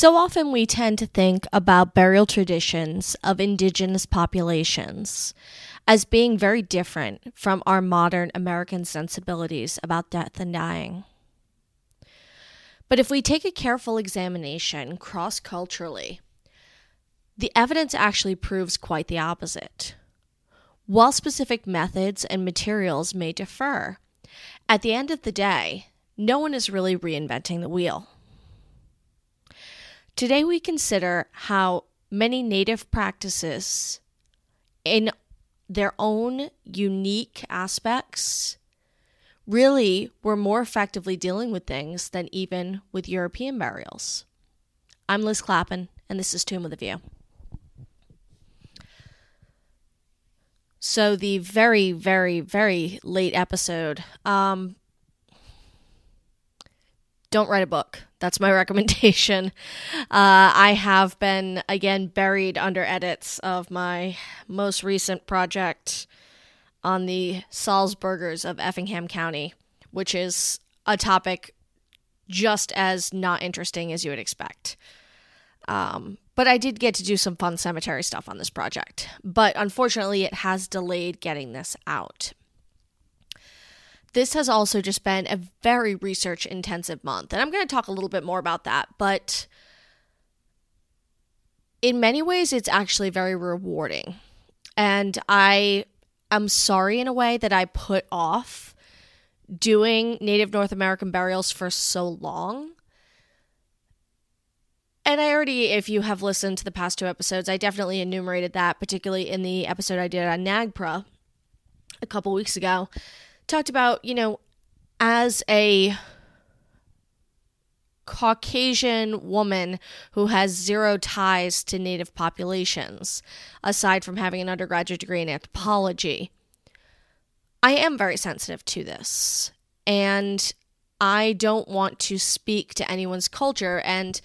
So often we tend to think about burial traditions of indigenous populations as being very different from our modern American sensibilities about death and dying. But if we take a careful examination cross culturally, the evidence actually proves quite the opposite. While specific methods and materials may differ, at the end of the day, no one is really reinventing the wheel. Today, we consider how many Native practices, in their own unique aspects, really were more effectively dealing with things than even with European burials. I'm Liz Clappin, and this is Tomb of the View. So, the very, very, very late episode. Um, don't write a book. That's my recommendation. Uh, I have been, again, buried under edits of my most recent project on the Salzburgers of Effingham County, which is a topic just as not interesting as you would expect. Um, but I did get to do some fun cemetery stuff on this project. But unfortunately, it has delayed getting this out this has also just been a very research intensive month. And I'm going to talk a little bit more about that. But in many ways, it's actually very rewarding. And I am sorry in a way that I put off doing Native North American burials for so long. And I already, if you have listened to the past two episodes, I definitely enumerated that, particularly in the episode I did on NAGPRA a couple weeks ago talked about, you know, as a Caucasian woman who has zero ties to native populations, aside from having an undergraduate degree in anthropology, I am very sensitive to this. And I don't want to speak to anyone's culture. And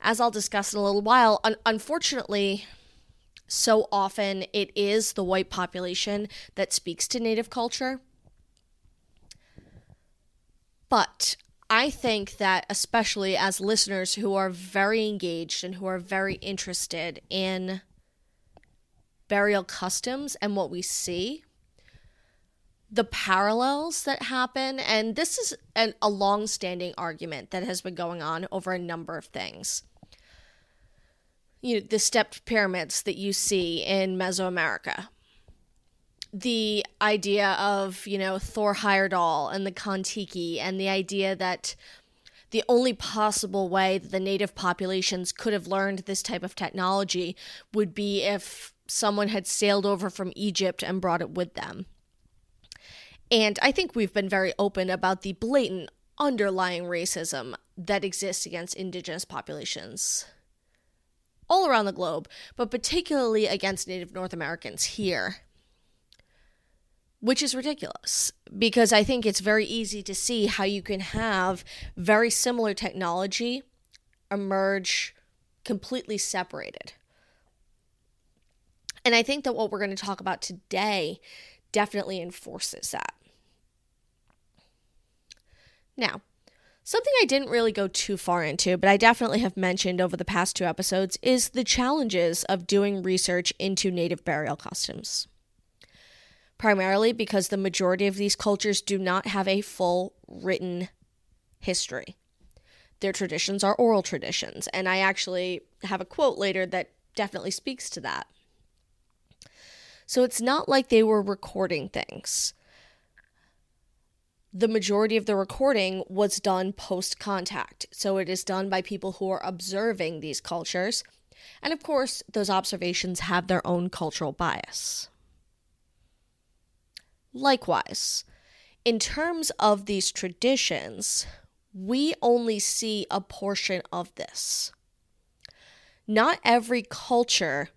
as I'll discuss in a little while, un- unfortunately, so often it is the white population that speaks to native culture. But I think that, especially as listeners who are very engaged and who are very interested in burial customs and what we see, the parallels that happen, and this is an, a long standing argument that has been going on over a number of things. You know, the stepped pyramids that you see in Mesoamerica, the idea of, you know, Thor Heyerdahl and the Kon-Tiki and the idea that the only possible way that the native populations could have learned this type of technology would be if someone had sailed over from Egypt and brought it with them. And I think we've been very open about the blatant underlying racism that exists against indigenous populations all around the globe, but particularly against Native North Americans here which is ridiculous because I think it's very easy to see how you can have very similar technology emerge completely separated. And I think that what we're going to talk about today definitely enforces that. Now, something I didn't really go too far into, but I definitely have mentioned over the past two episodes is the challenges of doing research into native burial customs primarily because the majority of these cultures do not have a full written history. Their traditions are oral traditions, and I actually have a quote later that definitely speaks to that. So it's not like they were recording things. The majority of the recording was done post contact, so it is done by people who are observing these cultures. And of course, those observations have their own cultural bias. Likewise, in terms of these traditions, we only see a portion of this. Not every culture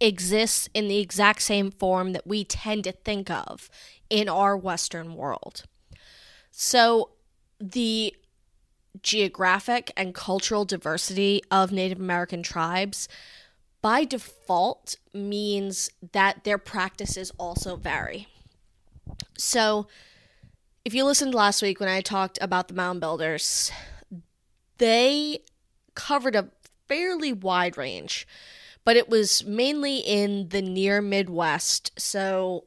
exists in the exact same form that we tend to think of in our Western world. So, the geographic and cultural diversity of Native American tribes by default means that their practices also vary. So, if you listened last week when I talked about the mound builders, they covered a fairly wide range, but it was mainly in the near Midwest. So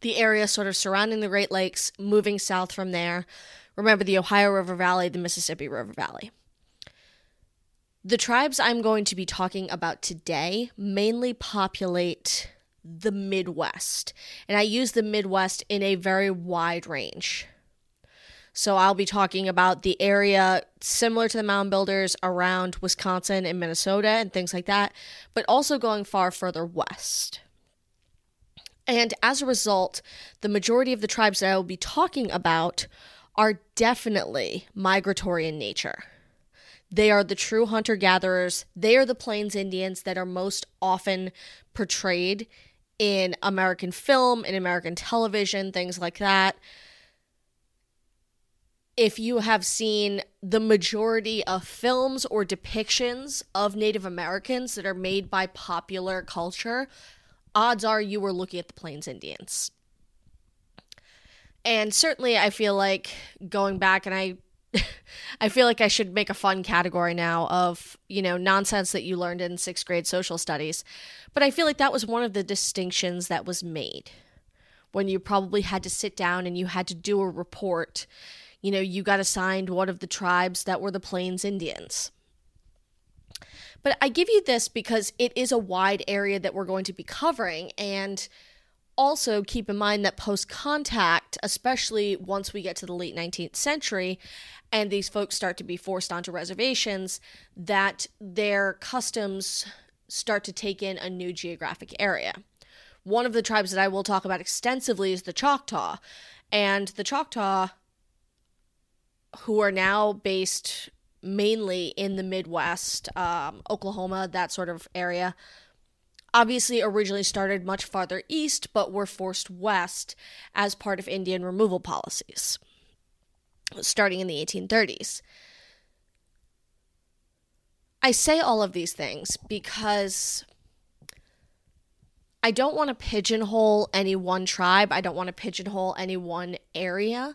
the area sort of surrounding the Great Lakes, moving south from there. Remember the Ohio River Valley, the Mississippi River Valley. The tribes I'm going to be talking about today mainly populate the Midwest, and I use the Midwest in a very wide range. So I'll be talking about the area similar to the mound builders around Wisconsin and Minnesota and things like that, but also going far further west. And as a result, the majority of the tribes that I will be talking about are definitely migratory in nature. They are the true hunter gatherers. They are the Plains Indians that are most often portrayed in American film, in American television, things like that if you have seen the majority of films or depictions of Native Americans that are made by popular culture, odds are you were looking at the Plains Indians. And certainly, I feel like going back, and I, I feel like I should make a fun category now of you know nonsense that you learned in sixth grade social studies, but I feel like that was one of the distinctions that was made when you probably had to sit down and you had to do a report you know, you got assigned one of the tribes that were the Plains Indians. But I give you this because it is a wide area that we're going to be covering. And also keep in mind that post contact, especially once we get to the late 19th century and these folks start to be forced onto reservations, that their customs start to take in a new geographic area. One of the tribes that I will talk about extensively is the Choctaw. And the Choctaw who are now based mainly in the Midwest, um, Oklahoma, that sort of area. Obviously, originally started much farther east, but were forced west as part of Indian removal policies, starting in the 1830s. I say all of these things because I don't want to pigeonhole any one tribe. I don't want to pigeonhole any one area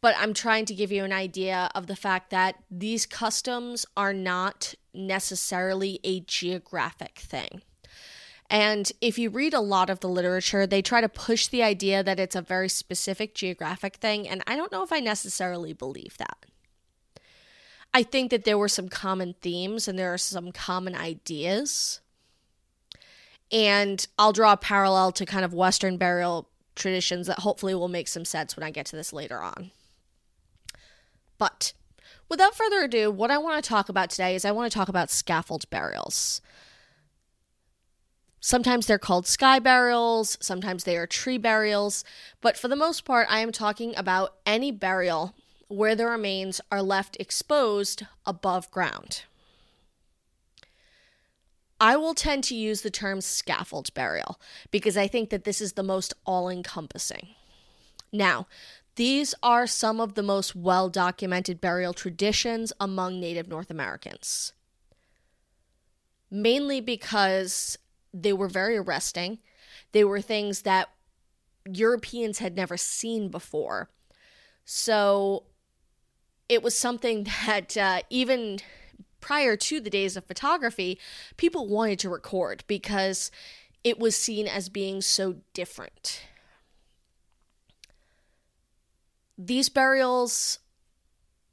but I'm trying to give you an idea of the fact that these customs are not necessarily a geographic thing. And if you read a lot of the literature, they try to push the idea that it's a very specific geographic thing, and I don't know if I necessarily believe that. I think that there were some common themes and there are some common ideas. And I'll draw a parallel to kind of Western burial traditions that hopefully will make some sense when I get to this later on. But without further ado, what I want to talk about today is I want to talk about scaffold burials. Sometimes they're called sky burials, sometimes they are tree burials, but for the most part, I am talking about any burial where the remains are left exposed above ground. I will tend to use the term scaffold burial because I think that this is the most all encompassing. Now, these are some of the most well documented burial traditions among Native North Americans. Mainly because they were very arresting, they were things that Europeans had never seen before. So it was something that uh, even prior to the days of photography, people wanted to record because it was seen as being so different these burials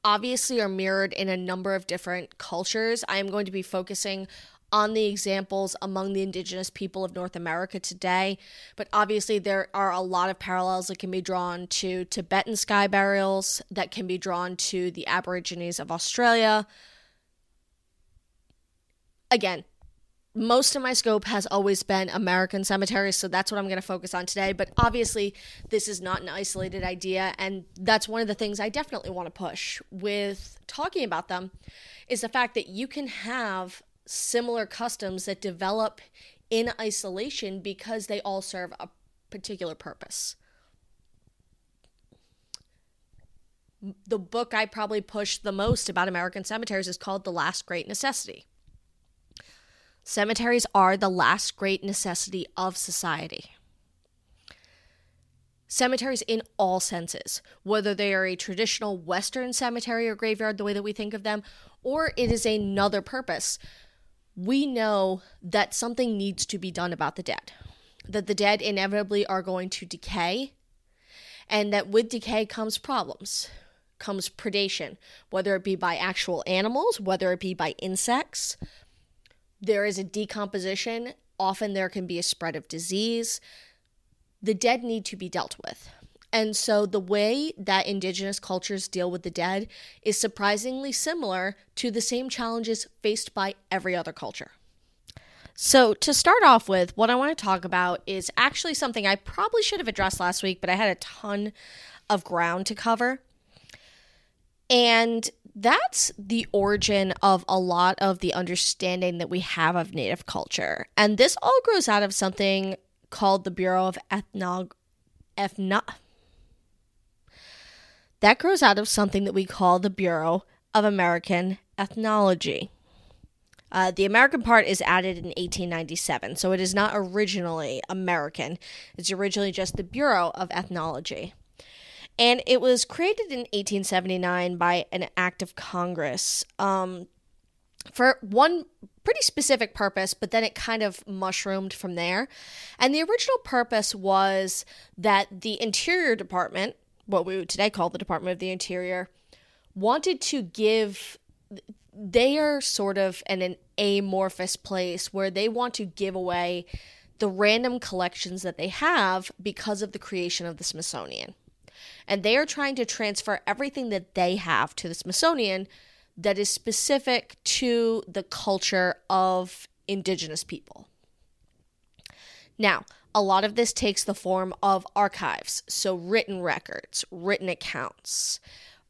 obviously are mirrored in a number of different cultures. I am going to be focusing on the examples among the indigenous people of North America today, but obviously there are a lot of parallels that can be drawn to Tibetan sky burials, that can be drawn to the Aborigines of Australia. Again, most of my scope has always been American cemeteries, so that's what I'm going to focus on today. But obviously, this is not an isolated idea, and that's one of the things I definitely want to push with talking about them is the fact that you can have similar customs that develop in isolation because they all serve a particular purpose. The book I probably push the most about American cemeteries is called The Last Great Necessity. Cemeteries are the last great necessity of society. cemeteries in all senses, whether they are a traditional Western cemetery or graveyard, the way that we think of them, or it is another purpose. We know that something needs to be done about the dead, that the dead inevitably are going to decay, and that with decay comes problems, comes predation, whether it be by actual animals, whether it be by insects. There is a decomposition. Often there can be a spread of disease the dead need to be dealt with. And so the way that indigenous cultures deal with the dead is surprisingly similar to the same challenges faced by every other culture. So, to start off with, what I want to talk about is actually something I probably should have addressed last week, but I had a ton of ground to cover. And that's the origin of a lot of the understanding that we have of Native culture. And this all grows out of something called the Bureau of Ethnog Ethno that grows out of something that we call the Bureau of American Ethnology. Uh, the American part is added in 1897, so it is not originally American. It's originally just the Bureau of Ethnology. And it was created in 1879 by an act of Congress um, for one pretty specific purpose, but then it kind of mushroomed from there. And the original purpose was that the Interior Department, what we would today call the Department of the Interior, wanted to give they are sort of in an amorphous place where they want to give away the random collections that they have because of the creation of the Smithsonian. And they are trying to transfer everything that they have to the Smithsonian that is specific to the culture of indigenous people. Now, a lot of this takes the form of archives, so written records, written accounts,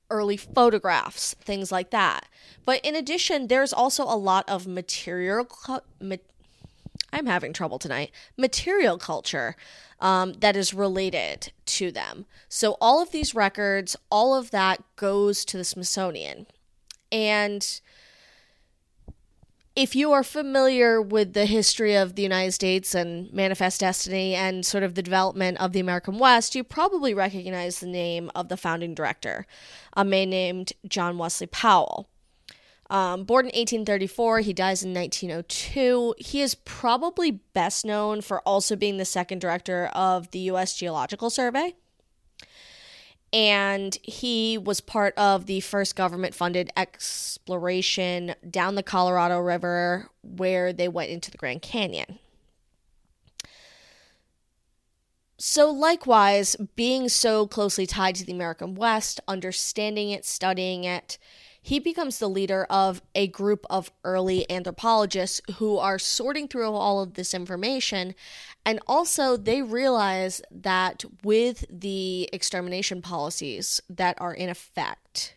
early photographs, things like that. But in addition, there's also a lot of material. Ma- I'm having trouble tonight. Material culture um, that is related to them. So all of these records, all of that goes to the Smithsonian. And if you are familiar with the history of the United States and Manifest Destiny and sort of the development of the American West, you probably recognize the name of the founding director, a man named John Wesley Powell. Um, born in 1834, he dies in 1902. He is probably best known for also being the second director of the U.S. Geological Survey and he was part of the first government funded exploration down the Colorado River where they went into the Grand Canyon. So, likewise, being so closely tied to the American West, understanding it, studying it, he becomes the leader of a group of early anthropologists who are sorting through all of this information. And also, they realize that with the extermination policies that are in effect,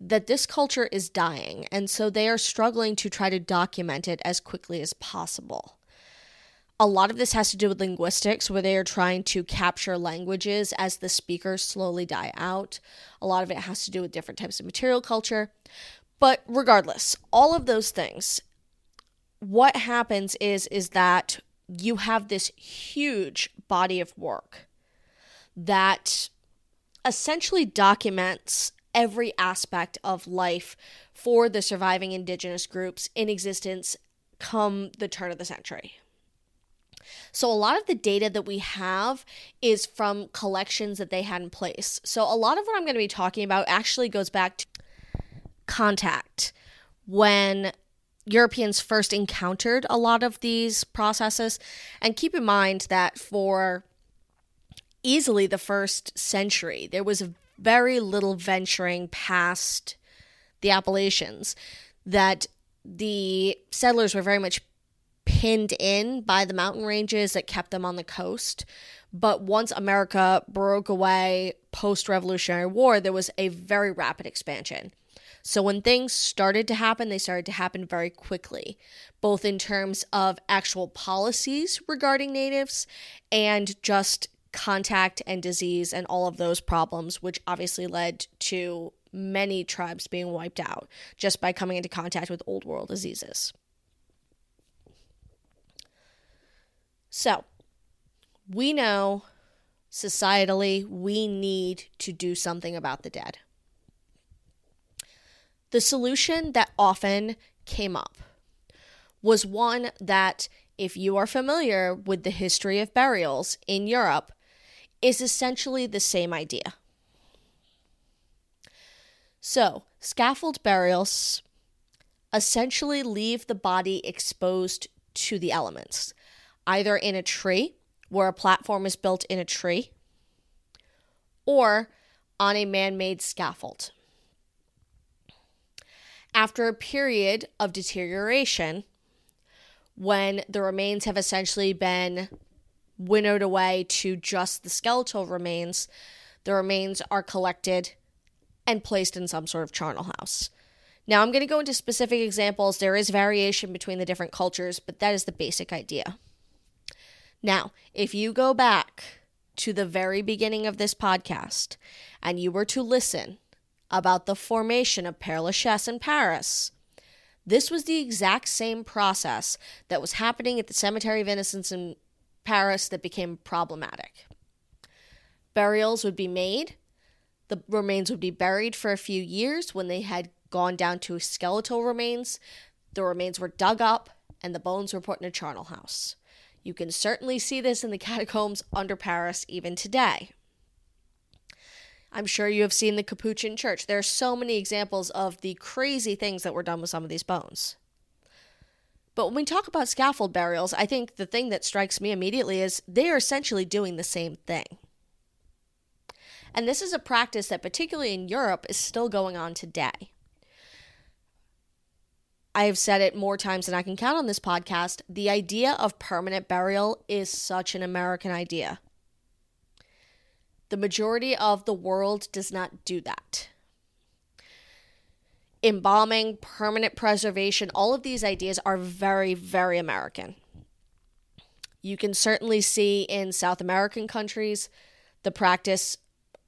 that this culture is dying. And so they are struggling to try to document it as quickly as possible a lot of this has to do with linguistics, where they are trying to capture languages as the speakers slowly die out. A lot of it has to do with different types of material culture. But regardless, all of those things, what happens is is that you have this huge body of work that essentially documents every aspect of life for the surviving indigenous groups in existence come the turn of the century. So a lot of the data that we have is from collections that they had in place. So a lot of what I'm going to be talking about actually goes back to contact when Europeans first encountered a lot of these processes. And keep in mind that for easily the first century, there was very little venturing past the Appalachians, that the settlers were very much pinned in by the mountain ranges that kept them on the coast. But once America broke away post Revolutionary War, there was a very rapid expansion. So when things started to happen, they started to happen very quickly, both in terms of actual policies regarding natives and just contact and disease and all of those problems, which obviously led to many tribes being wiped out just by coming into contact with old world diseases. So, we know societally, we need to do something about the dead. The solution that often came up was one that, if you are familiar with the history of burials in Europe, is essentially the same idea. So, scaffold burials essentially leave the body exposed to the elements, either in a tree, where a platform is built in a tree, or on a man made scaffold. After a period of deterioration, when the remains have essentially been winnowed away to just the skeletal remains, the remains are collected and placed in some sort of charnel house. Now, I'm going to go into specific examples. There is variation between the different cultures, but that is the basic idea. Now, if you go back to the very beginning of this podcast and you were to listen about the formation of Père Lachaise in Paris, this was the exact same process that was happening at the Cemetery of Innocents in Paris that became problematic. Burials would be made, the remains would be buried for a few years when they had gone down to skeletal remains. The remains were dug up and the bones were put in a charnel house. You can certainly see this in the catacombs under Paris even today. I'm sure you have seen the Capuchin Church. There are so many examples of the crazy things that were done with some of these bones. But when we talk about scaffold burials, I think the thing that strikes me immediately is they are essentially doing the same thing. And this is a practice that, particularly in Europe, is still going on today. I have said it more times than I can count on this podcast. The idea of permanent burial is such an American idea. The majority of the world does not do that. Embalming, permanent preservation, all of these ideas are very, very American. You can certainly see in South American countries the practice,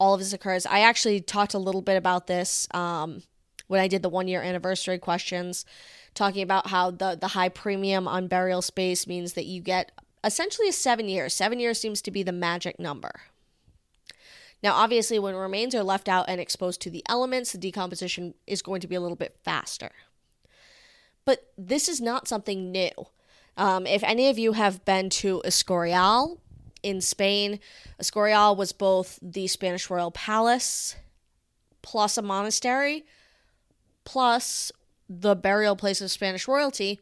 all of this occurs. I actually talked a little bit about this um, when I did the one year anniversary questions talking about how the, the high premium on burial space means that you get essentially a seven years. Seven years seems to be the magic number. Now, obviously, when remains are left out and exposed to the elements, the decomposition is going to be a little bit faster. But this is not something new. Um, if any of you have been to Escorial in Spain, Escorial was both the Spanish royal palace plus a monastery plus the burial place of Spanish royalty,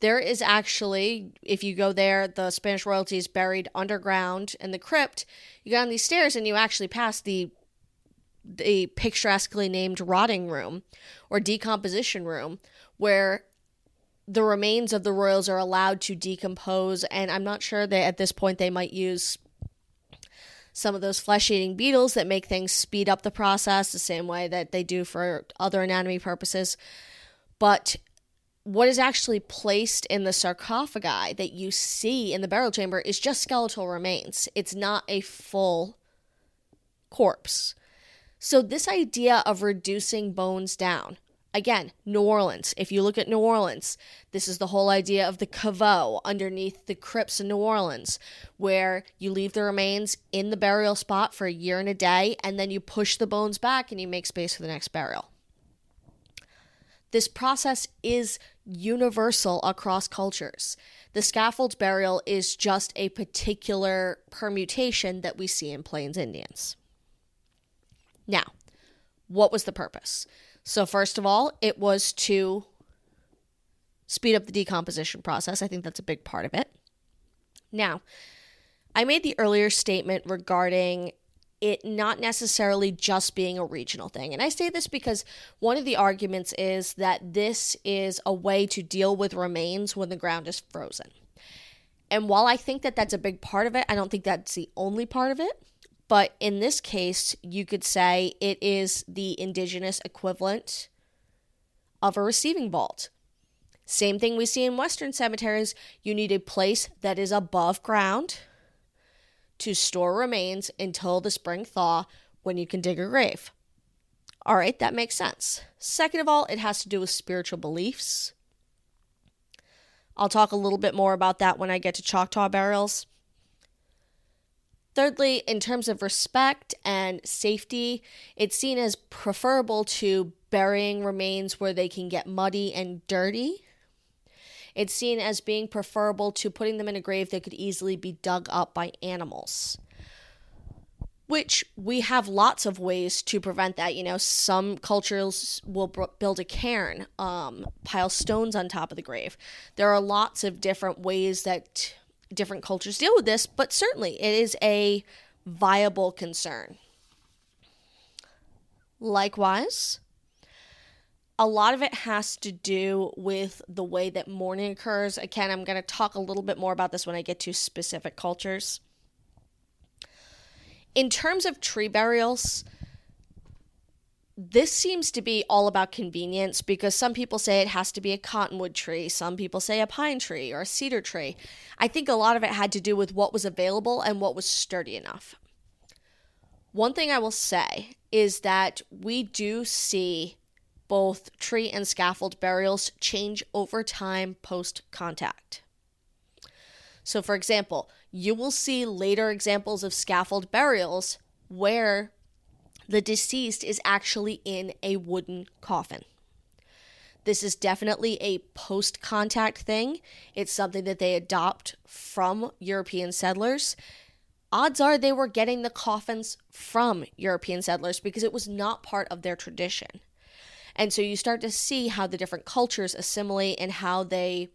there is actually, if you go there, the Spanish royalty is buried underground in the crypt. You go on these stairs and you actually pass the the picturesquely named rotting room or decomposition room where the remains of the royals are allowed to decompose and i'm not sure that at this point they might use some of those flesh eating beetles that make things speed up the process the same way that they do for other anatomy purposes but what is actually placed in the sarcophagi that you see in the burial chamber is just skeletal remains. It's not a full corpse. So, this idea of reducing bones down, again, New Orleans, if you look at New Orleans, this is the whole idea of the caveau underneath the crypts in New Orleans, where you leave the remains in the burial spot for a year and a day, and then you push the bones back and you make space for the next burial. This process is universal across cultures. The scaffold burial is just a particular permutation that we see in Plains Indians. Now, what was the purpose? So, first of all, it was to speed up the decomposition process. I think that's a big part of it. Now, I made the earlier statement regarding it not necessarily just being a regional thing. And I say this because one of the arguments is that this is a way to deal with remains when the ground is frozen. And while I think that that's a big part of it, I don't think that's the only part of it. But in this case, you could say it is the indigenous equivalent of a receiving vault. Same thing we see in Western cemeteries. You need a place that is above ground to store remains until the spring thaw when you can dig a grave. All right, that makes sense. Second of all, it has to do with spiritual beliefs. I'll talk a little bit more about that when I get to Choctaw burials. Thirdly, in terms of respect and safety, it's seen as preferable to burying remains where they can get muddy and dirty. It's seen as being preferable to putting them in a grave that could easily be dug up by animals. Which we have lots of ways to prevent that. You know, some cultures will b- build a cairn, um, pile stones on top of the grave. There are lots of different ways that different cultures deal with this, but certainly it is a viable concern. Likewise, a lot of it has to do with the way that mourning occurs. Again, I'm going to talk a little bit more about this when I get to specific cultures. In terms of tree burials, this seems to be all about convenience because some people say it has to be a cottonwood tree, some people say a pine tree or a cedar tree. I think a lot of it had to do with what was available and what was sturdy enough. One thing I will say is that we do see both tree and scaffold burials change over time post contact. So, for example, you will see later examples of scaffold burials where the deceased is actually in a wooden coffin. This is definitely a post contact thing. It's something that they adopt from European settlers. Odds are they were getting the coffins from European settlers because it was not part of their tradition. And so you start to see how the different cultures assimilate and how they,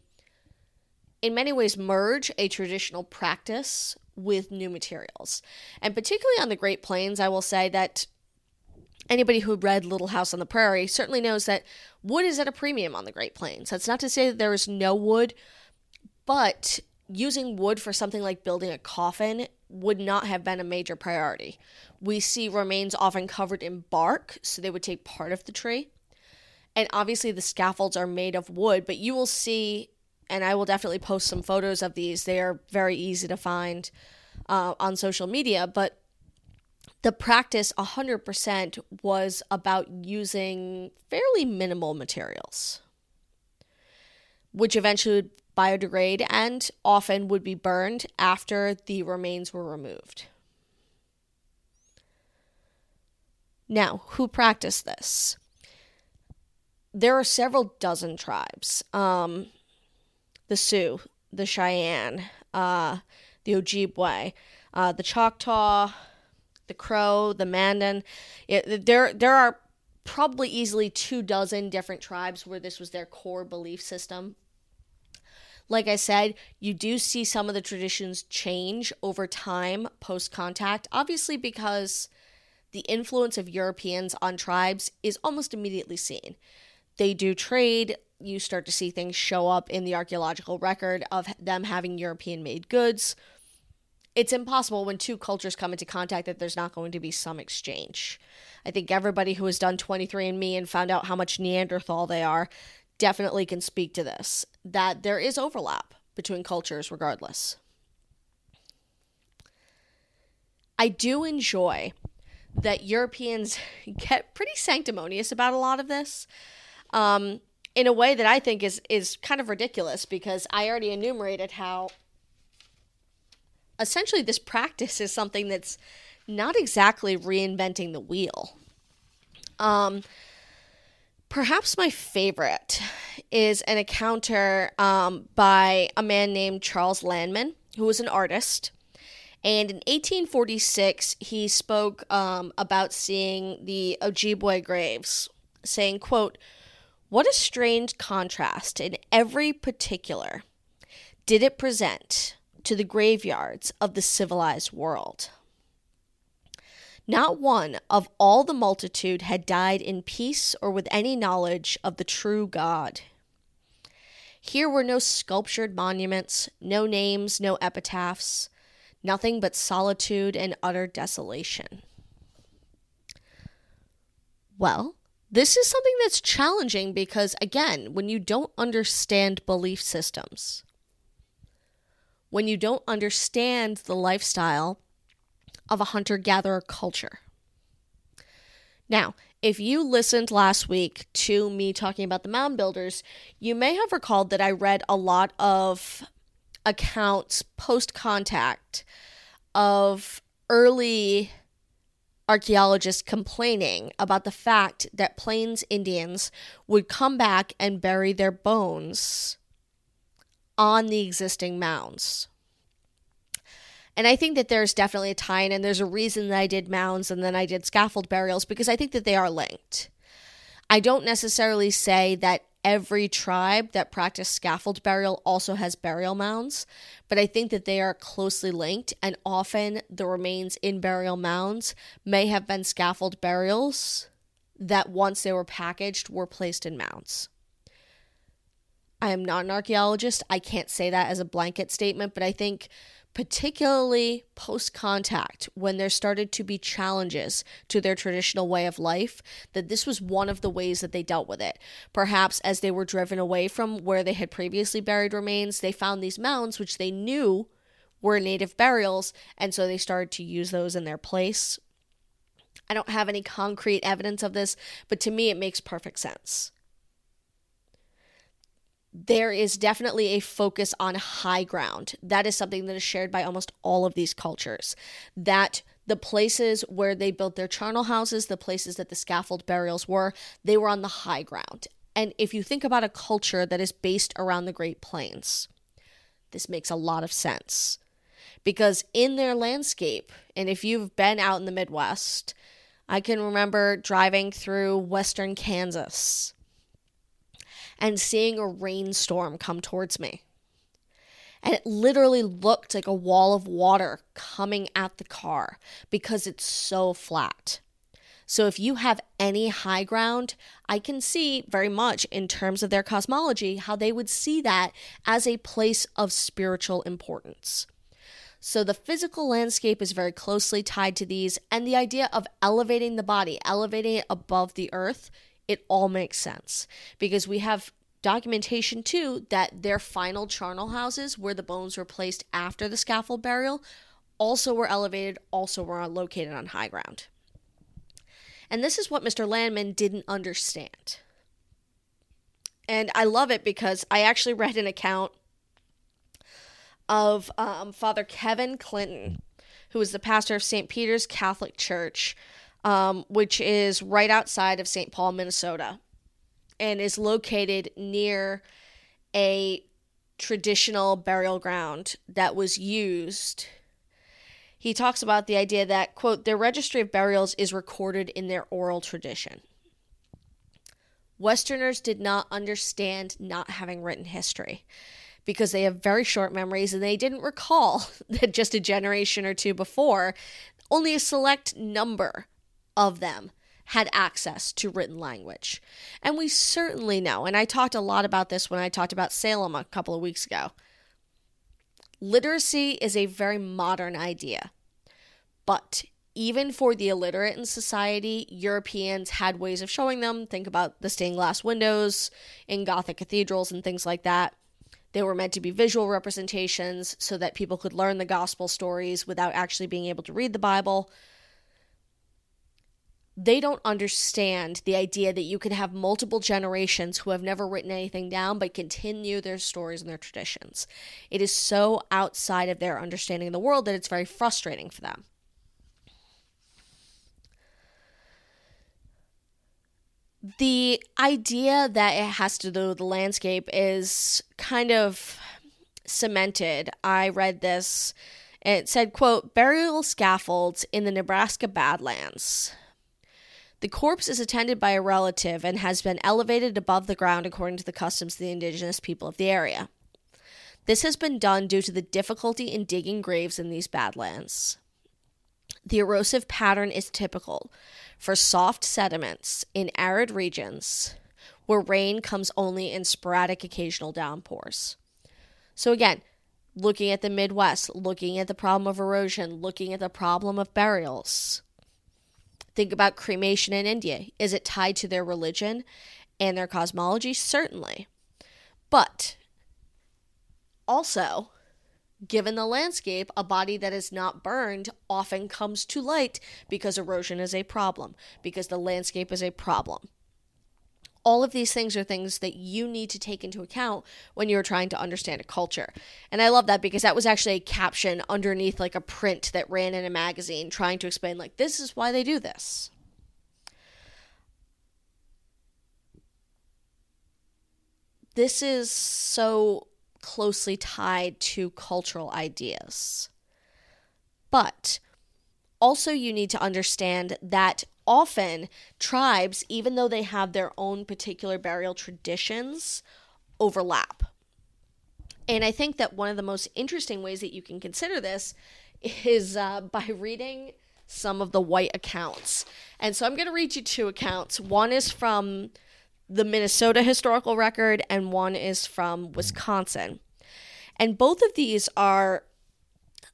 in many ways, merge a traditional practice with new materials. And particularly on the Great Plains, I will say that anybody who read Little House on the Prairie certainly knows that wood is at a premium on the Great Plains. That's not to say that there is no wood, but using wood for something like building a coffin would not have been a major priority. We see remains often covered in bark, so they would take part of the tree. And obviously, the scaffolds are made of wood, but you will see, and I will definitely post some photos of these. They are very easy to find uh, on social media, but the practice 100% was about using fairly minimal materials, which eventually would biodegrade and often would be burned after the remains were removed. Now, who practiced this? There are several dozen tribes um, the Sioux, the Cheyenne, uh, the Ojibwe, uh, the Choctaw, the Crow, the Mandan. It, there, there are probably easily two dozen different tribes where this was their core belief system. Like I said, you do see some of the traditions change over time post contact, obviously, because the influence of Europeans on tribes is almost immediately seen. They do trade, you start to see things show up in the archaeological record of them having European made goods it's impossible when two cultures come into contact that there's not going to be some exchange. I think everybody who has done 23andMe and found out how much Neanderthal they are definitely can speak to this that there is overlap between cultures regardless. I do enjoy that Europeans get pretty sanctimonious about a lot of this. Um, in a way that I think is is kind of ridiculous because I already enumerated how essentially this practice is something that's not exactly reinventing the wheel. Um, perhaps my favorite is an encounter um, by a man named Charles Lanman, who was an artist. And in 1846, he spoke um, about seeing the Ojibwe graves, saying, quote, What a strange contrast in every particular did it present to the graveyards of the civilized world. Not one of all the multitude had died in peace or with any knowledge of the true God. Here were no sculptured monuments, no names, no epitaphs, nothing but solitude and utter desolation. Well, this is something that's challenging because, again, when you don't understand belief systems, when you don't understand the lifestyle of a hunter gatherer culture. Now, if you listened last week to me talking about the mound builders, you may have recalled that I read a lot of accounts post contact of early archaeologists complaining about the fact that Plains Indians would come back and bury their bones on the existing mounds. And I think that there's definitely a tie in, and there's a reason that I did mounds and then I did scaffold burials because I think that they are linked. I don't necessarily say that every tribe that practiced scaffold burial also has burial mounds, but I think that they are closely linked, and often the remains in burial mounds may have been scaffold burials that once they were packaged were placed in mounds. I am not an archaeologist. I can't say that as a blanket statement, but I think particularly post contact, when there started to be challenges to their traditional way of life, that this was one of the ways that they dealt with it. Perhaps as they were driven away from where they had previously buried remains, they found these mounds which they knew were native burials, and so they started to use those in their place. I don't have any concrete evidence of this, but to me, it makes perfect sense there is definitely a focus on high ground. That is something that is shared by almost all of these cultures. That the places where they built their charnel houses, the places that the scaffold burials were, they were on the high ground. And if you think about a culture that is based around the Great Plains, this makes a lot of sense. Because in their landscape, and if you've been out in the Midwest, I can remember driving through western Kansas and seeing a rainstorm come towards me. And it literally looked like a wall of water coming at the car because it's so flat. So, if you have any high ground, I can see very much in terms of their cosmology how they would see that as a place of spiritual importance. So, the physical landscape is very closely tied to these, and the idea of elevating the body, elevating it above the earth, it all makes sense because we have documentation too that their final charnel houses where the bones were placed after the scaffold burial also were elevated also were located on high ground. And this is what mr Lanman didn't understand. And i love it because i actually read an account of um, father kevin clinton who was the pastor of st peter's catholic church um, which is right outside of St. Paul, Minnesota, and is located near a traditional burial ground that was used. He talks about the idea that, quote, their registry of burials is recorded in their oral tradition. Westerners did not understand not having written history because they have very short memories and they didn't recall that just a generation or two before, only a select number of them had access to written language. And we certainly know, and I talked a lot about this when I talked about Salem a couple of weeks ago. Literacy is a very modern idea. But even for the illiterate in society, Europeans had ways of showing them. Think about the stained glass windows in Gothic cathedrals and things like that. They were meant to be visual representations so that people could learn the gospel stories without actually being able to read the Bible they don't understand the idea that you can have multiple generations who have never written anything down but continue their stories and their traditions. It is so outside of their understanding of the world that it's very frustrating for them. The idea that it has to do with the landscape is kind of cemented. I read this. It said, quote, burial scaffolds in the Nebraska Badlands the corpse is attended by a relative and has been elevated above the ground according to the customs of the indigenous people of the area. This has been done due to the difficulty in digging graves in these badlands. The erosive pattern is typical for soft sediments in arid regions where rain comes only in sporadic occasional downpours. So, again, looking at the Midwest, looking at the problem of erosion, looking at the problem of burials. Think about cremation in India. Is it tied to their religion and their cosmology? Certainly. But also, given the landscape, a body that is not burned often comes to light because erosion is a problem, because the landscape is a problem. All of these things are things that you need to take into account when you're trying to understand a culture. And I love that because that was actually a caption underneath like a print that ran in a magazine trying to explain like this is why they do this. This is so closely tied to cultural ideas. But also, you need to understand that often tribes, even though they have their own particular burial traditions, overlap. And I think that one of the most interesting ways that you can consider this is uh, by reading some of the white accounts. And so I'm going to read you two accounts. One is from the Minnesota historical record, and one is from Wisconsin. And both of these are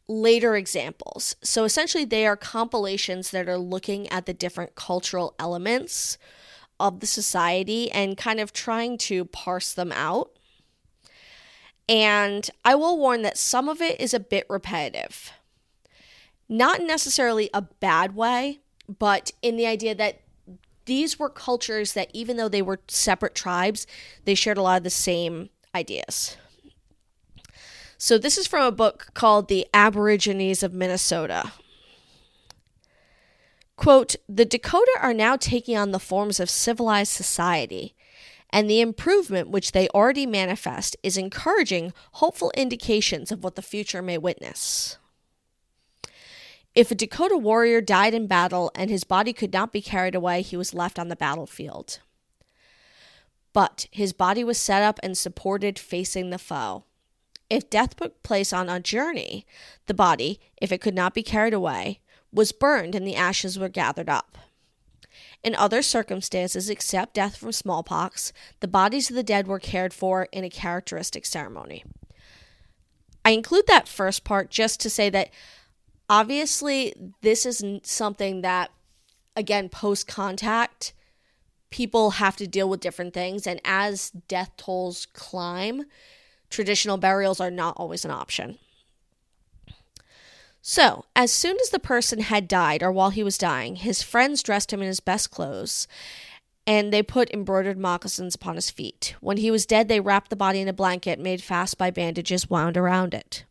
later examples. So essentially, they are compilations that are looking at the different cultural elements of the society and kind of trying to parse them out. And I will warn that some of it is a bit repetitive. Not necessarily a bad way, but in the idea that these were cultures that, even though they were separate tribes, they shared a lot of the same ideas. So, this is from a book called The Aborigines of Minnesota. Quote The Dakota are now taking on the forms of civilized society, and the improvement which they already manifest is encouraging hopeful indications of what the future may witness. If a Dakota warrior died in battle and his body could not be carried away, he was left on the battlefield. But his body was set up and supported facing the foe. If death took place on a journey, the body, if it could not be carried away, was burned and the ashes were gathered up. In other circumstances, except death from smallpox, the bodies of the dead were cared for in a characteristic ceremony. I include that first part just to say that obviously this is something that, again, post contact, people have to deal with different things. And as death tolls climb, traditional burials are not always an option. So, as soon as the person had died, or while he was dying, his friends dressed him in his best clothes, and they put embroidered moccasins upon his feet. When he was dead, they wrapped the body in a blanket made fast by bandages wound around it.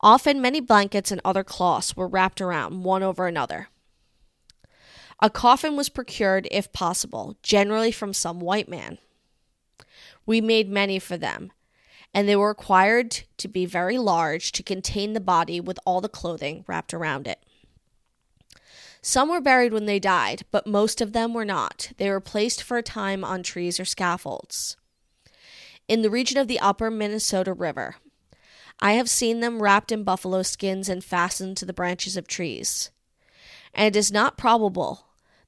Often, many blankets and other cloths were wrapped around, one over another. A coffin was procured, if possible, generally from some white man. We made many for them, and they were required to be very large to contain the body with all the clothing wrapped around it. Some were buried when they died, but most of them were not. They were placed for a time on trees or scaffolds. In the region of the upper Minnesota River, I have seen them wrapped in buffalo skins and fastened to the branches of trees. And it is not probable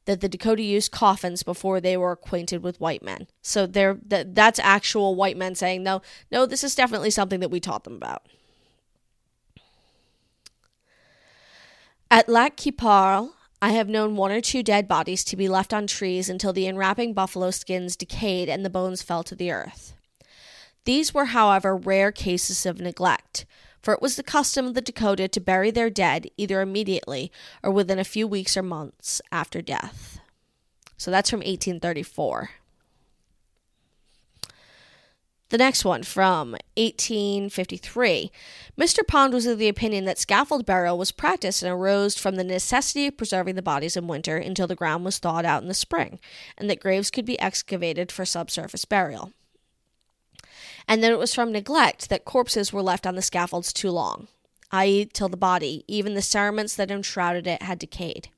that the Dakota used coffins before they were acquainted with white men. So they're that that's actual white men saying no, no, this is definitely something that we taught them about. At Lac Qui Parle, I have known one or two dead bodies to be left on trees until the enwrapping buffalo skins decayed and the bones fell to the earth. These were, however, rare cases of neglect, for it was the custom of the Dakota to bury their dead either immediately or within a few weeks or months after death. So that's from 1834. The next one from 1853. Mr. Pond was of the opinion that scaffold burial was practiced and arose from the necessity of preserving the bodies in winter until the ground was thawed out in the spring, and that graves could be excavated for subsurface burial and then it was from neglect that corpses were left on the scaffolds too long, i.e., till the body, even the cerements that enshrouded it, had decayed.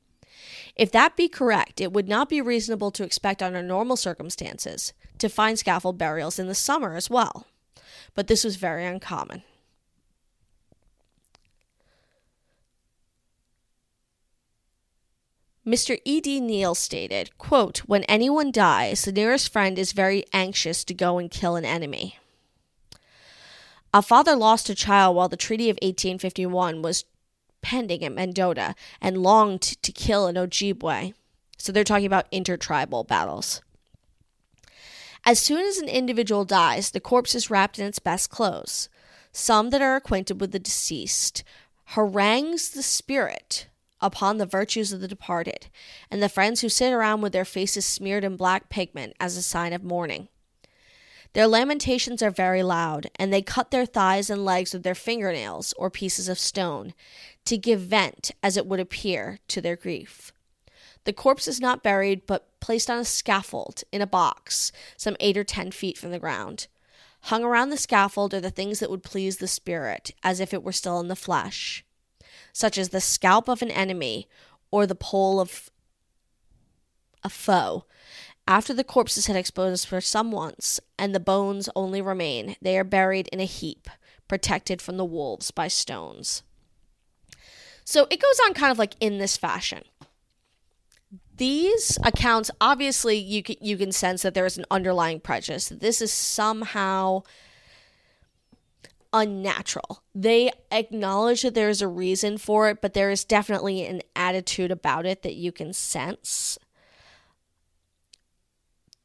If that be correct, it would not be reasonable to expect under normal circumstances to find scaffold burials in the summer as well, but this was very uncommon. Mr. E.D. Neill stated, quote, When anyone dies, the nearest friend is very anxious to go and kill an enemy. A father lost a child while the Treaty of 1851 was pending at Mendota and longed to kill an Ojibwe. So they're talking about intertribal battles. As soon as an individual dies, the corpse is wrapped in its best clothes. Some that are acquainted with the deceased harangues the spirit upon the virtues of the departed, and the friends who sit around with their faces smeared in black pigment as a sign of mourning. Their lamentations are very loud, and they cut their thighs and legs with their fingernails or pieces of stone, to give vent, as it would appear, to their grief. The corpse is not buried, but placed on a scaffold in a box, some eight or ten feet from the ground. Hung around the scaffold are the things that would please the spirit, as if it were still in the flesh, such as the scalp of an enemy or the pole of a foe, after the corpses had exposed for some months, and the bones only remain, they are buried in a heap, protected from the wolves by stones. So it goes on kind of like in this fashion. These accounts, obviously, you can, you can sense that there is an underlying prejudice. This is somehow unnatural. They acknowledge that there is a reason for it, but there is definitely an attitude about it that you can sense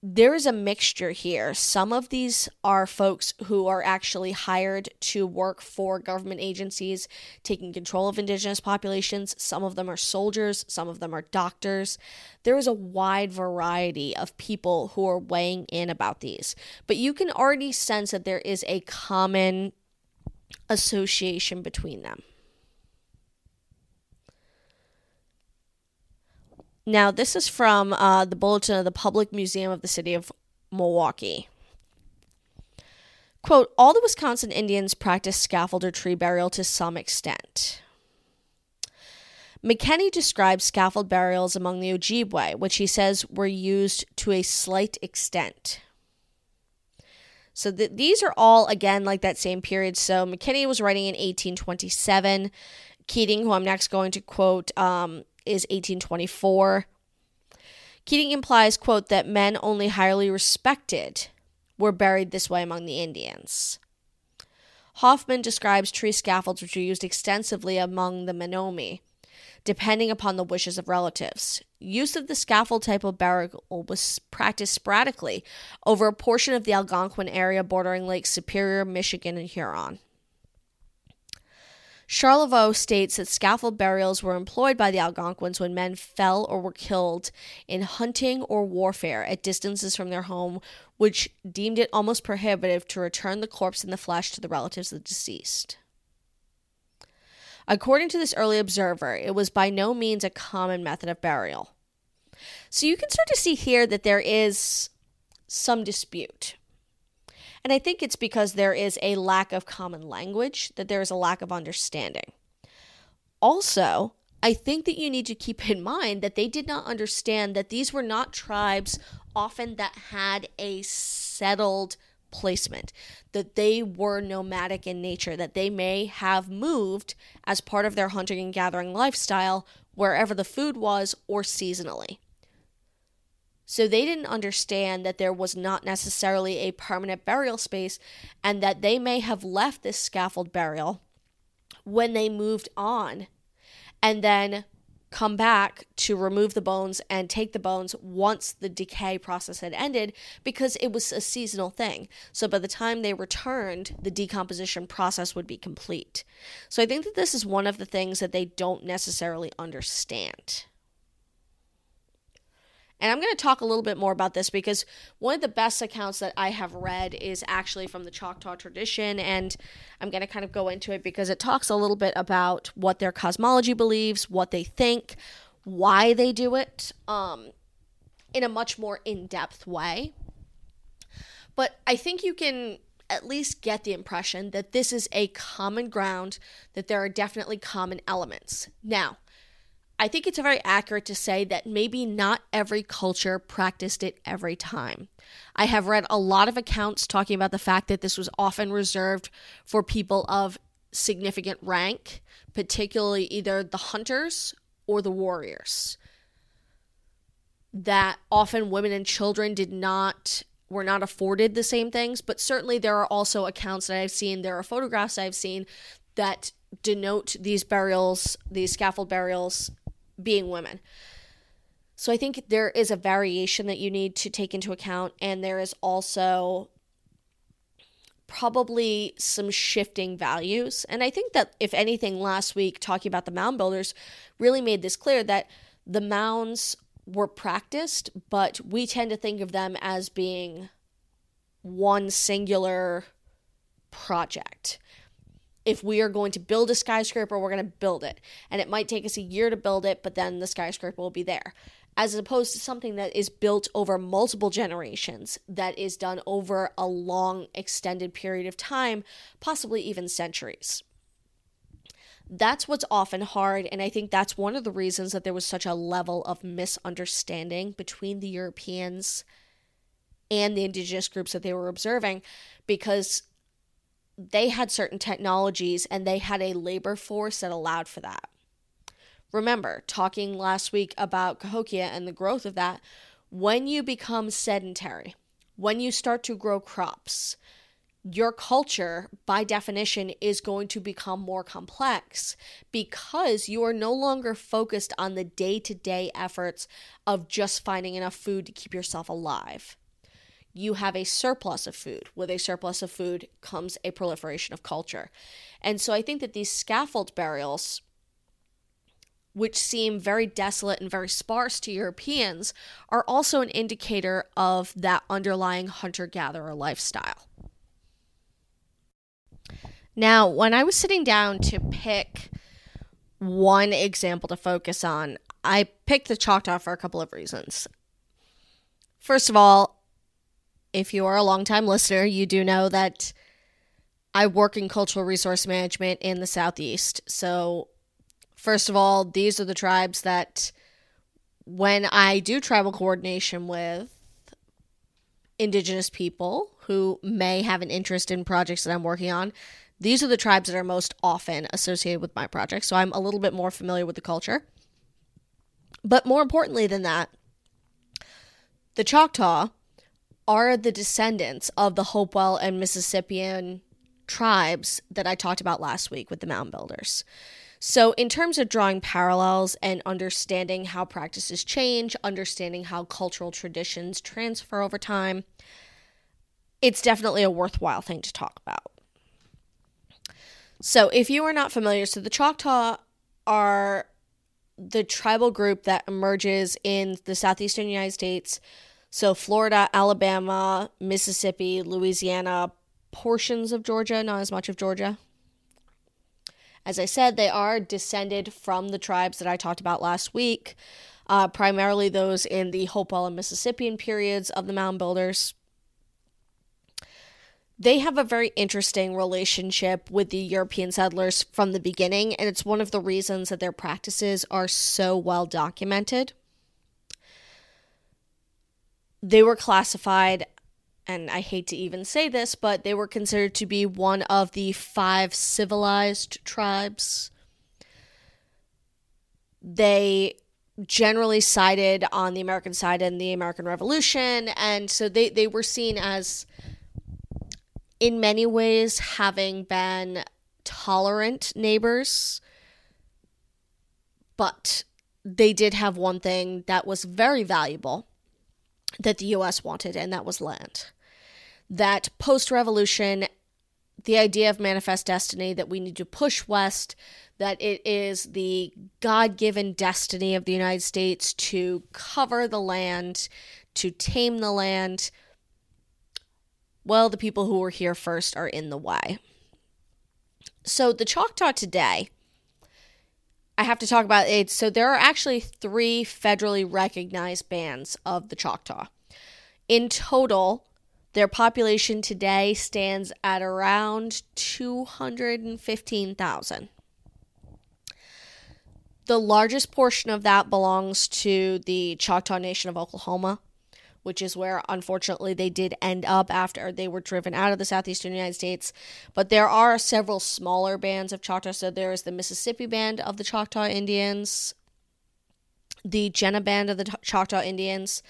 there is a mixture here. Some of these are folks who are actually hired to work for government agencies taking control of indigenous populations. Some of them are soldiers, some of them are doctors. There is a wide variety of people who are weighing in about these. But you can already sense that there is a common association between them. Now, this is from uh, the Bulletin of the Public Museum of the City of Milwaukee. Quote All the Wisconsin Indians practice scaffold or tree burial to some extent. McKenney describes scaffold burials among the Ojibwe, which he says were used to a slight extent. So th- these are all, again, like that same period. So McKenney was writing in 1827. Keating, who I'm next going to quote, um, is 1824. Keating implies, quote, that men only highly respected were buried this way among the Indians. Hoffman describes tree scaffolds which were used extensively among the Menominee, depending upon the wishes of relatives. Use of the scaffold type of burial was practiced sporadically over a portion of the Algonquin area bordering Lake Superior, Michigan, and Huron. Charlevoix states that scaffold burials were employed by the Algonquins when men fell or were killed in hunting or warfare at distances from their home, which deemed it almost prohibitive to return the corpse in the flesh to the relatives of the deceased. According to this early observer, it was by no means a common method of burial. So you can start to see here that there is some dispute. And I think it's because there is a lack of common language, that there is a lack of understanding. Also, I think that you need to keep in mind that they did not understand that these were not tribes often that had a settled placement, that they were nomadic in nature, that they may have moved as part of their hunting and gathering lifestyle wherever the food was or seasonally. So they didn't understand that there was not necessarily a permanent burial space and that they may have left this scaffold burial when they moved on and then come back to remove the bones and take the bones once the decay process had ended because it was a seasonal thing. So by the time they returned, the decomposition process would be complete. So I think that this is one of the things that they don't necessarily understand. And I'm going to talk a little bit more about this because one of the best accounts that I have read is actually from the Choctaw tradition. And I'm going to kind of go into it because it talks a little bit about what their cosmology believes, what they think, why they do it um, in a much more in depth way. But I think you can at least get the impression that this is a common ground, that there are definitely common elements. Now, I think it's very accurate to say that maybe not every culture practiced it every time. I have read a lot of accounts talking about the fact that this was often reserved for people of significant rank, particularly either the hunters or the warriors. That often women and children did not were not afforded the same things, but certainly there are also accounts that I've seen, there are photographs I've seen that denote these burials, these scaffold burials being women. So I think there is a variation that you need to take into account, and there is also probably some shifting values. And I think that, if anything, last week talking about the mound builders really made this clear that the mounds were practiced, but we tend to think of them as being one singular project. If we are going to build a skyscraper, we're going to build it. And it might take us a year to build it, but then the skyscraper will be there as opposed to something that is built over multiple generations, that is done over a long, extended period of time, possibly even centuries. That's what's often hard, and I think that's one of the reasons that there was such a level of misunderstanding between the Europeans and the indigenous groups that they were observing because they had certain technologies and they had a labor force that allowed for that. Remember, talking last week about Cahokia and the growth of that, when you become sedentary, when you start to grow crops, your culture, by definition, is going to become more complex because you are no longer focused on the day to day efforts of just finding enough food to keep yourself alive. You have a surplus of food. With a surplus of food comes a proliferation of culture. And so I think that these scaffold burials which seem very desolate and very sparse to Europeans, are also an indicator of that underlying hunter gatherer lifestyle. Now, when I was sitting down to pick one example to focus on, I picked the Choctaw for a couple of reasons. First of all, if you are a longtime listener, you do know that I work in cultural resource management in the Southeast. So First of all, these are the tribes that when I do tribal coordination with indigenous people who may have an interest in projects that I'm working on, these are the tribes that are most often associated with my project. So I'm a little bit more familiar with the culture. But more importantly than that, the Choctaw are the descendants of the Hopewell and Mississippian tribes that I talked about last week with the mound builders. So, in terms of drawing parallels and understanding how practices change, understanding how cultural traditions transfer over time, it's definitely a worthwhile thing to talk about. So, if you are not familiar, so the Choctaw are the tribal group that emerges in the southeastern United States. So, Florida, Alabama, Mississippi, Louisiana, portions of Georgia, not as much of Georgia, as I said, they are descended from the tribes that I talked about last week, uh, primarily those in the Hopewell and Mississippian periods of the mound builders. They have a very interesting relationship with the European settlers from the beginning, and it's one of the reasons that their practices are so well documented. They were classified and I hate to even say this, but they were considered to be one of the five civilized tribes. They generally sided on the American side in the American Revolution, and so they, they were seen as, in many ways, having been tolerant neighbors. But they did have one thing that was very valuable that the US wanted, and that was land that post revolution, the idea of manifest destiny that we need to push west, that it is the God given destiny of the United States to cover the land, to tame the land. Well, the people who were here first are in the way. So, the Choctaw today, I have to talk about it. So, there are actually three federally recognized bands of the Choctaw. In total, their population today stands at around 215,000. The largest portion of that belongs to the Choctaw Nation of Oklahoma, which is where unfortunately they did end up after they were driven out of the southeastern United States. But there are several smaller bands of Choctaw. So there is the Mississippi Band of the Choctaw Indians, the Jena Band of the Choctaw Indians,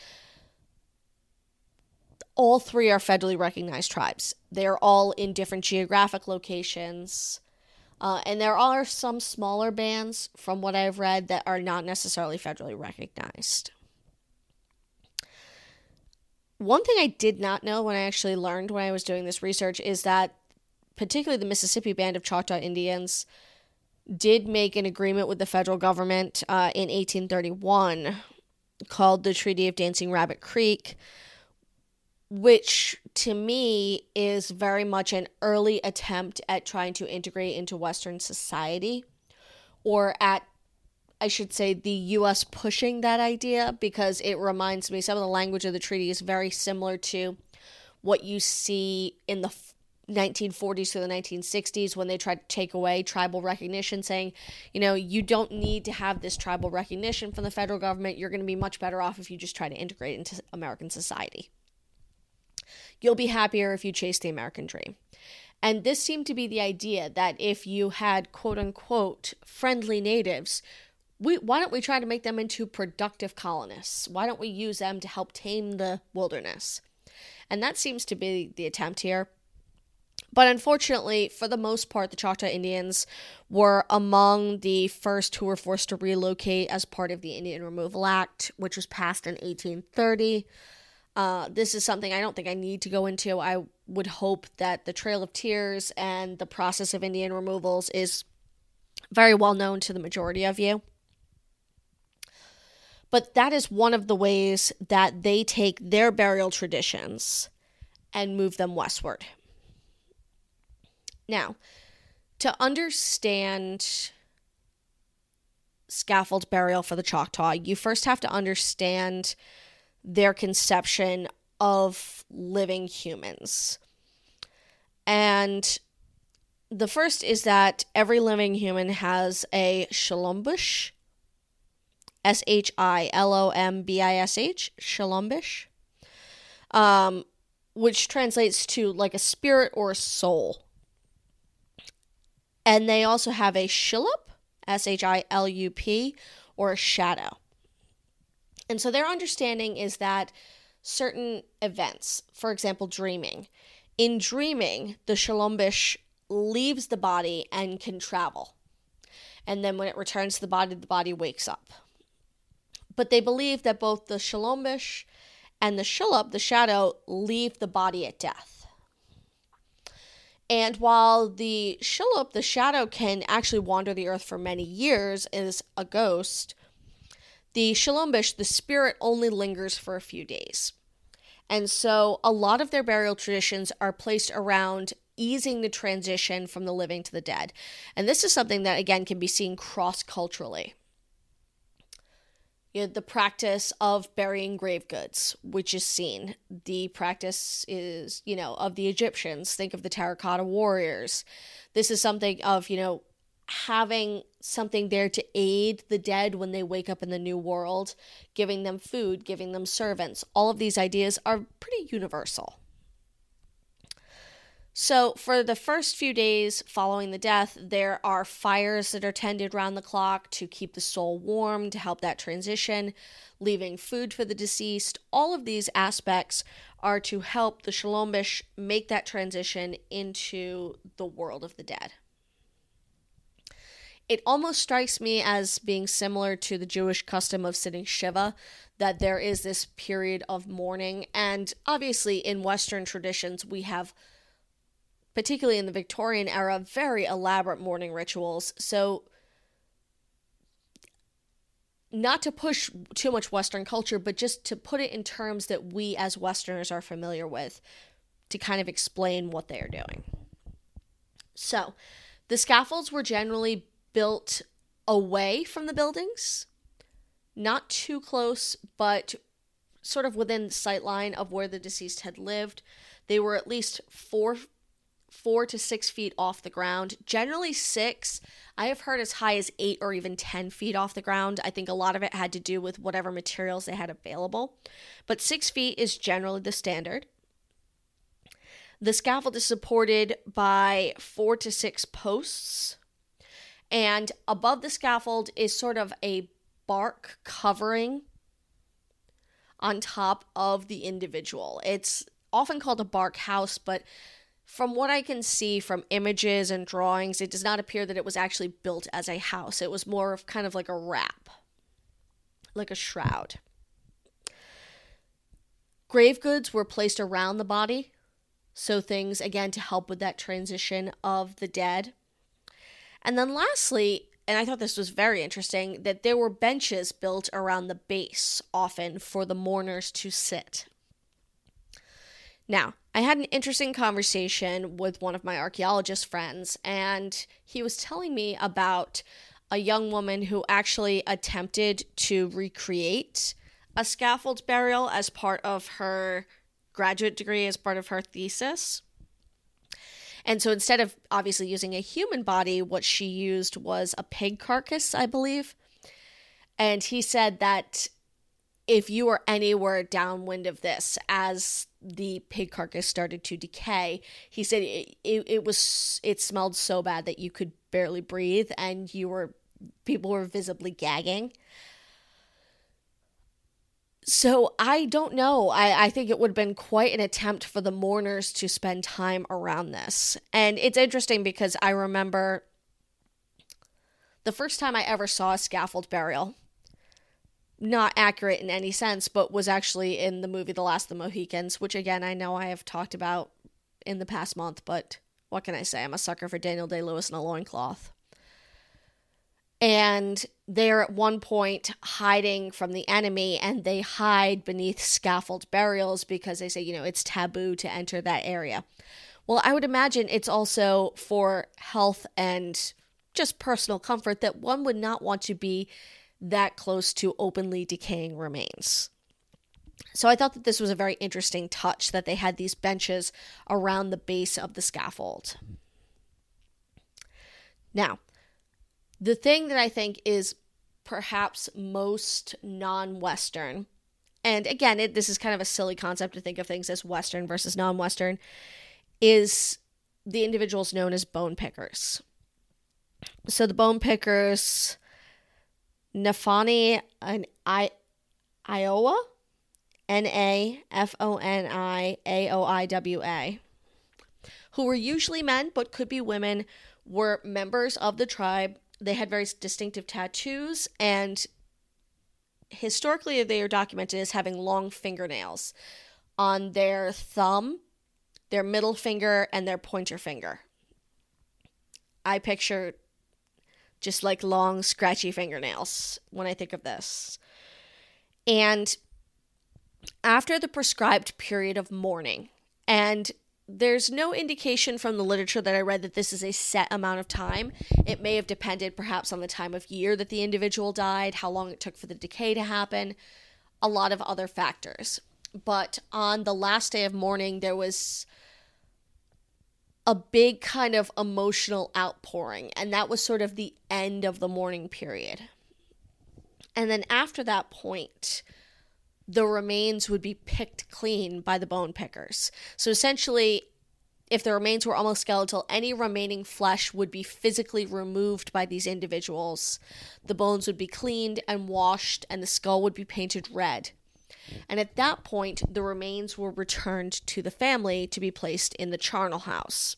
all three are federally recognized tribes. They're all in different geographic locations. Uh, and there are some smaller bands, from what I've read, that are not necessarily federally recognized. One thing I did not know when I actually learned when I was doing this research is that, particularly the Mississippi Band of Choctaw Indians, did make an agreement with the federal government uh, in 1831 called the Treaty of Dancing Rabbit Creek, which to me is very much an early attempt at trying to integrate into Western society or at I should say the US pushing that idea because it reminds me some of the language of the treaty is very similar to what you see in the 1940s to the 1960s when they tried to take away tribal recognition saying you know you don't need to have this tribal recognition from the federal government. You're going to be much better off if you just try to integrate into American society. You'll be happier if you chase the American dream. And this seemed to be the idea that if you had quote unquote friendly natives we, why don't we try to make them into productive colonists? Why don't we use them to help tame the wilderness? And that seems to be the attempt here. But unfortunately, for the most part, the Choctaw Indians were among the first who were forced to relocate as part of the Indian Removal Act, which was passed in 1830. Uh, this is something I don't think I need to go into. I would hope that the Trail of Tears and the process of Indian removals is very well known to the majority of you. But that is one of the ways that they take their burial traditions and move them westward. Now, to understand scaffold burial for the Choctaw, you first have to understand their conception of living humans. And the first is that every living human has a shalombish, S H I L O M B I S H, shalombish, um, which translates to like a spirit or a soul. And they also have a shillup, S H I L U P, or a shadow. And so their understanding is that certain events, for example, dreaming, in dreaming, the shalombish leaves the body and can travel. And then when it returns to the body, the body wakes up. But they believe that both the shalombish and the shillup, the shadow, leave the body at death. And while the Shillup, the shadow, can actually wander the earth for many years as a ghost, the Shalombish, the spirit, only lingers for a few days. And so a lot of their burial traditions are placed around easing the transition from the living to the dead. And this is something that, again, can be seen cross culturally you know, the practice of burying grave goods, which is seen. The practice is, you know, of the Egyptians. Think of the terracotta warriors. This is something of, you know, having something there to aid the dead when they wake up in the new world, giving them food, giving them servants. All of these ideas are pretty universal. So, for the first few days following the death, there are fires that are tended round the clock to keep the soul warm, to help that transition, leaving food for the deceased. All of these aspects are to help the Shalombish make that transition into the world of the dead. It almost strikes me as being similar to the Jewish custom of sitting Shiva, that there is this period of mourning. And obviously, in Western traditions, we have particularly in the Victorian era, very elaborate mourning rituals. So, not to push too much Western culture, but just to put it in terms that we as Westerners are familiar with to kind of explain what they are doing. So, the scaffolds were generally built away from the buildings, not too close, but sort of within sight line of where the deceased had lived. They were at least four four to six feet off the ground, generally six. I have heard as high as eight or even 10 feet off the ground. I think a lot of it had to do with whatever materials they had available. But six feet is generally the standard. The scaffold is supported by four to six posts. And above the scaffold is sort of a bark covering on top of the individual. It's often called a bark house, but from what I can see from images and drawings, it does not appear that it was actually built as a house. It was more of kind of like a wrap, like a shroud. Grave goods were placed around the body. So, things again to help with that transition of the dead. And then, lastly, and I thought this was very interesting, that there were benches built around the base, often for the mourners to sit. Now, I had an interesting conversation with one of my archaeologist friends, and he was telling me about a young woman who actually attempted to recreate a scaffold burial as part of her graduate degree, as part of her thesis. And so instead of obviously using a human body, what she used was a pig carcass, I believe. And he said that if you were anywhere downwind of this as the pig carcass started to decay, he said it, it, it was it smelled so bad that you could barely breathe and you were people were visibly gagging. So I don't know. I, I think it would have been quite an attempt for the mourners to spend time around this. And it's interesting because I remember the first time I ever saw a scaffold burial, not accurate in any sense, but was actually in the movie The Last of the Mohicans, which again I know I have talked about in the past month, but what can I say? I'm a sucker for Daniel Day Lewis in a loincloth and they're at one point hiding from the enemy and they hide beneath scaffold burials because they say you know it's taboo to enter that area well i would imagine it's also for health and just personal comfort that one would not want to be that close to openly decaying remains so i thought that this was a very interesting touch that they had these benches around the base of the scaffold now the thing that I think is perhaps most non Western, and again, it, this is kind of a silly concept to think of things as Western versus non Western, is the individuals known as bone pickers. So the bone pickers, Nafani and I, Iowa, N A F O N I A O I W A, who were usually men but could be women, were members of the tribe they had very distinctive tattoos, and historically, they are documented as having long fingernails on their thumb, their middle finger, and their pointer finger. I picture just like long, scratchy fingernails when I think of this. And after the prescribed period of mourning, and there's no indication from the literature that I read that this is a set amount of time. It may have depended perhaps on the time of year that the individual died, how long it took for the decay to happen, a lot of other factors. But on the last day of mourning, there was a big kind of emotional outpouring, and that was sort of the end of the mourning period. And then after that point, the remains would be picked clean by the bone pickers. So essentially, if the remains were almost skeletal, any remaining flesh would be physically removed by these individuals. The bones would be cleaned and washed, and the skull would be painted red. And at that point, the remains were returned to the family to be placed in the charnel house.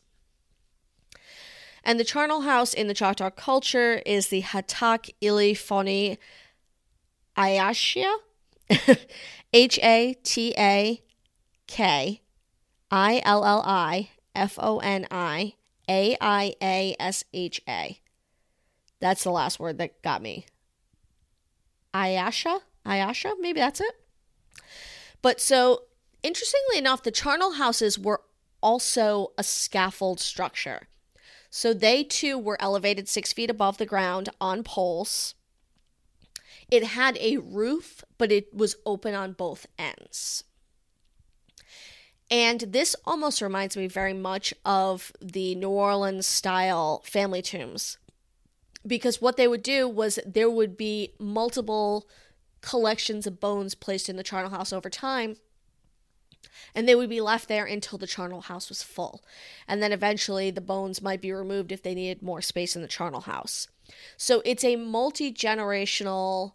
And the charnel house in the Choctaw culture is the Hatak Ili Foni Ayashia, H A T A K I L L I F O N I A I A S H A. That's the last word that got me. Ayasha? Ayasha? Maybe that's it. But so, interestingly enough, the charnel houses were also a scaffold structure. So they too were elevated six feet above the ground on poles. It had a roof, but it was open on both ends. And this almost reminds me very much of the New Orleans style family tombs. Because what they would do was there would be multiple collections of bones placed in the charnel house over time. And they would be left there until the charnel house was full. And then eventually the bones might be removed if they needed more space in the charnel house. So it's a multi generational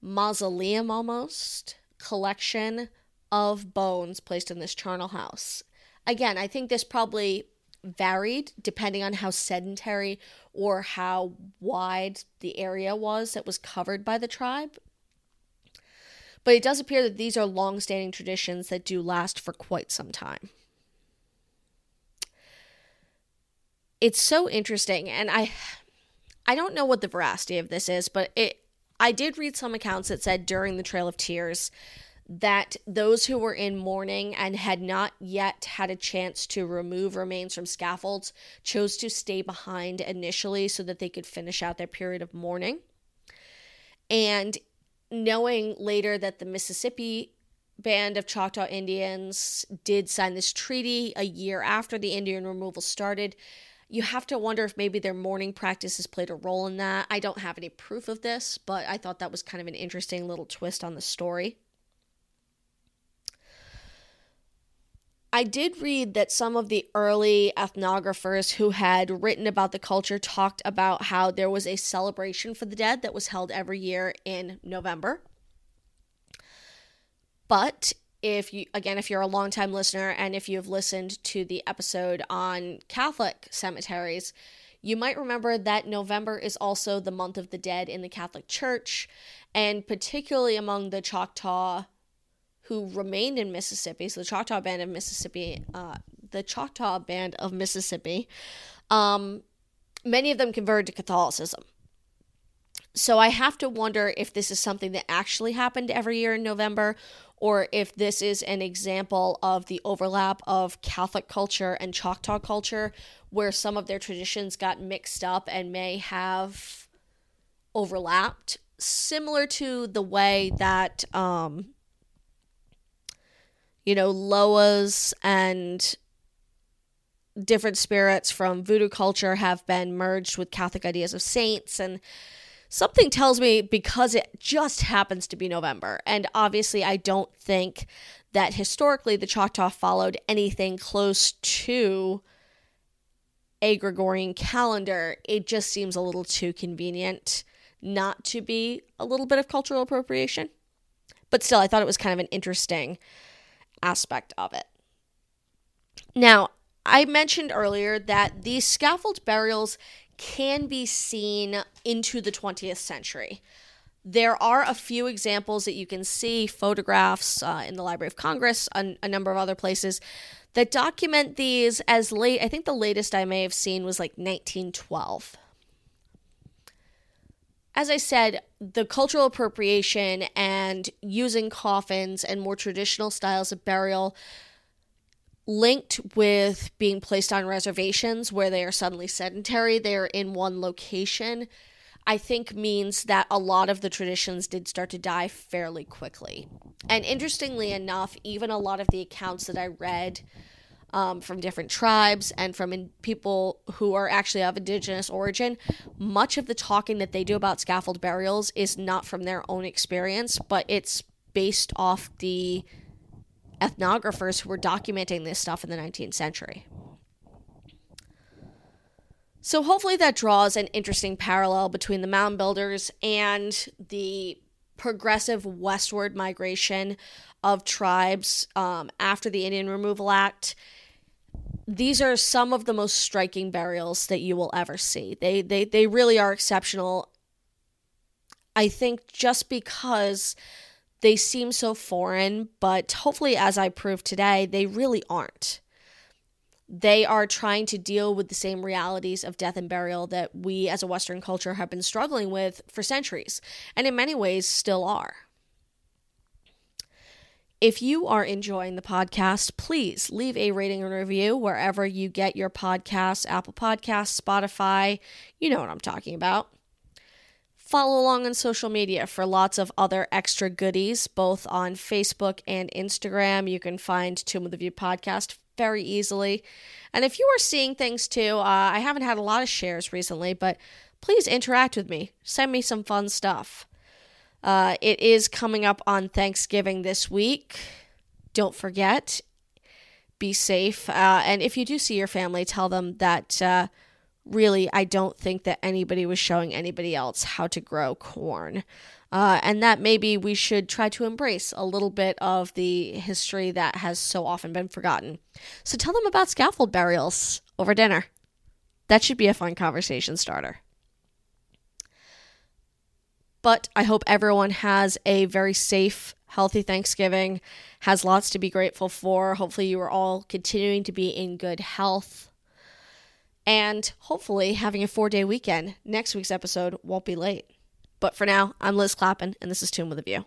mausoleum almost collection of bones placed in this charnel house. Again, I think this probably varied depending on how sedentary or how wide the area was that was covered by the tribe. But it does appear that these are long standing traditions that do last for quite some time. It's so interesting, and I I don't know what the veracity of this is, but it I did read some accounts that said during the Trail of Tears that those who were in mourning and had not yet had a chance to remove remains from scaffolds chose to stay behind initially so that they could finish out their period of mourning. And knowing later that the Mississippi band of Choctaw Indians did sign this treaty a year after the Indian removal started, you have to wonder if maybe their mourning practices played a role in that. I don't have any proof of this, but I thought that was kind of an interesting little twist on the story. I did read that some of the early ethnographers who had written about the culture talked about how there was a celebration for the dead that was held every year in November. But if you, again, if you're a longtime listener and if you've listened to the episode on Catholic cemeteries, you might remember that November is also the month of the dead in the Catholic Church, and particularly among the Choctaw who remained in Mississippi. So the Choctaw Band of Mississippi, uh, the Choctaw Band of Mississippi, um, many of them converted to Catholicism. So I have to wonder if this is something that actually happened every year in November, or if this is an example of the overlap of Catholic culture and Choctaw culture, where some of their traditions got mixed up and may have overlapped, similar to the way that um, you know, Loas and different spirits from voodoo culture have been merged with Catholic ideas of saints. And something tells me because it just happens to be November. And obviously, I don't think that historically the Choctaw followed anything close to a Gregorian calendar. It just seems a little too convenient not to be a little bit of cultural appropriation. But still, I thought it was kind of an interesting aspect of it. Now, I mentioned earlier that these scaffold burials can be seen into the 20th century. There are a few examples that you can see, photographs uh, in the Library of Congress, a, a number of other places that document these as late. I think the latest I may have seen was like 1912 as I said, the cultural appropriation and using coffins and more traditional styles of burial linked with being placed on reservations where they are suddenly sedentary, they are in one location, I think means that a lot of the traditions did start to die fairly quickly. And interestingly enough, even a lot of the accounts that I read um, from different tribes and from in- people who are actually of indigenous origin, much of the talking that they do about scaffold burials is not from their own experience, but it's based off the ethnographers who were documenting this stuff in the 19th century. So, hopefully, that draws an interesting parallel between the mound builders and the progressive westward migration of tribes um, after the Indian Removal Act these are some of the most striking burials that you will ever see. They they they really are exceptional. I think just because they seem so foreign, but hopefully as I proved today, they really aren't. They are trying to deal with the same realities of death and burial that we as a western culture have been struggling with for centuries and in many ways still are. If you are enjoying the podcast, please leave a rating and review wherever you get your podcasts Apple Podcasts, Spotify. You know what I'm talking about. Follow along on social media for lots of other extra goodies, both on Facebook and Instagram. You can find Tomb of the View podcast very easily. And if you are seeing things too, uh, I haven't had a lot of shares recently, but please interact with me. Send me some fun stuff. Uh, it is coming up on Thanksgiving this week. Don't forget, be safe. Uh, and if you do see your family, tell them that uh, really, I don't think that anybody was showing anybody else how to grow corn. Uh, and that maybe we should try to embrace a little bit of the history that has so often been forgotten. So tell them about scaffold burials over dinner. That should be a fun conversation starter. But I hope everyone has a very safe, healthy Thanksgiving, has lots to be grateful for. Hopefully, you are all continuing to be in good health. And hopefully, having a four day weekend. Next week's episode won't be late. But for now, I'm Liz Lanman, and this is Tomb with a View.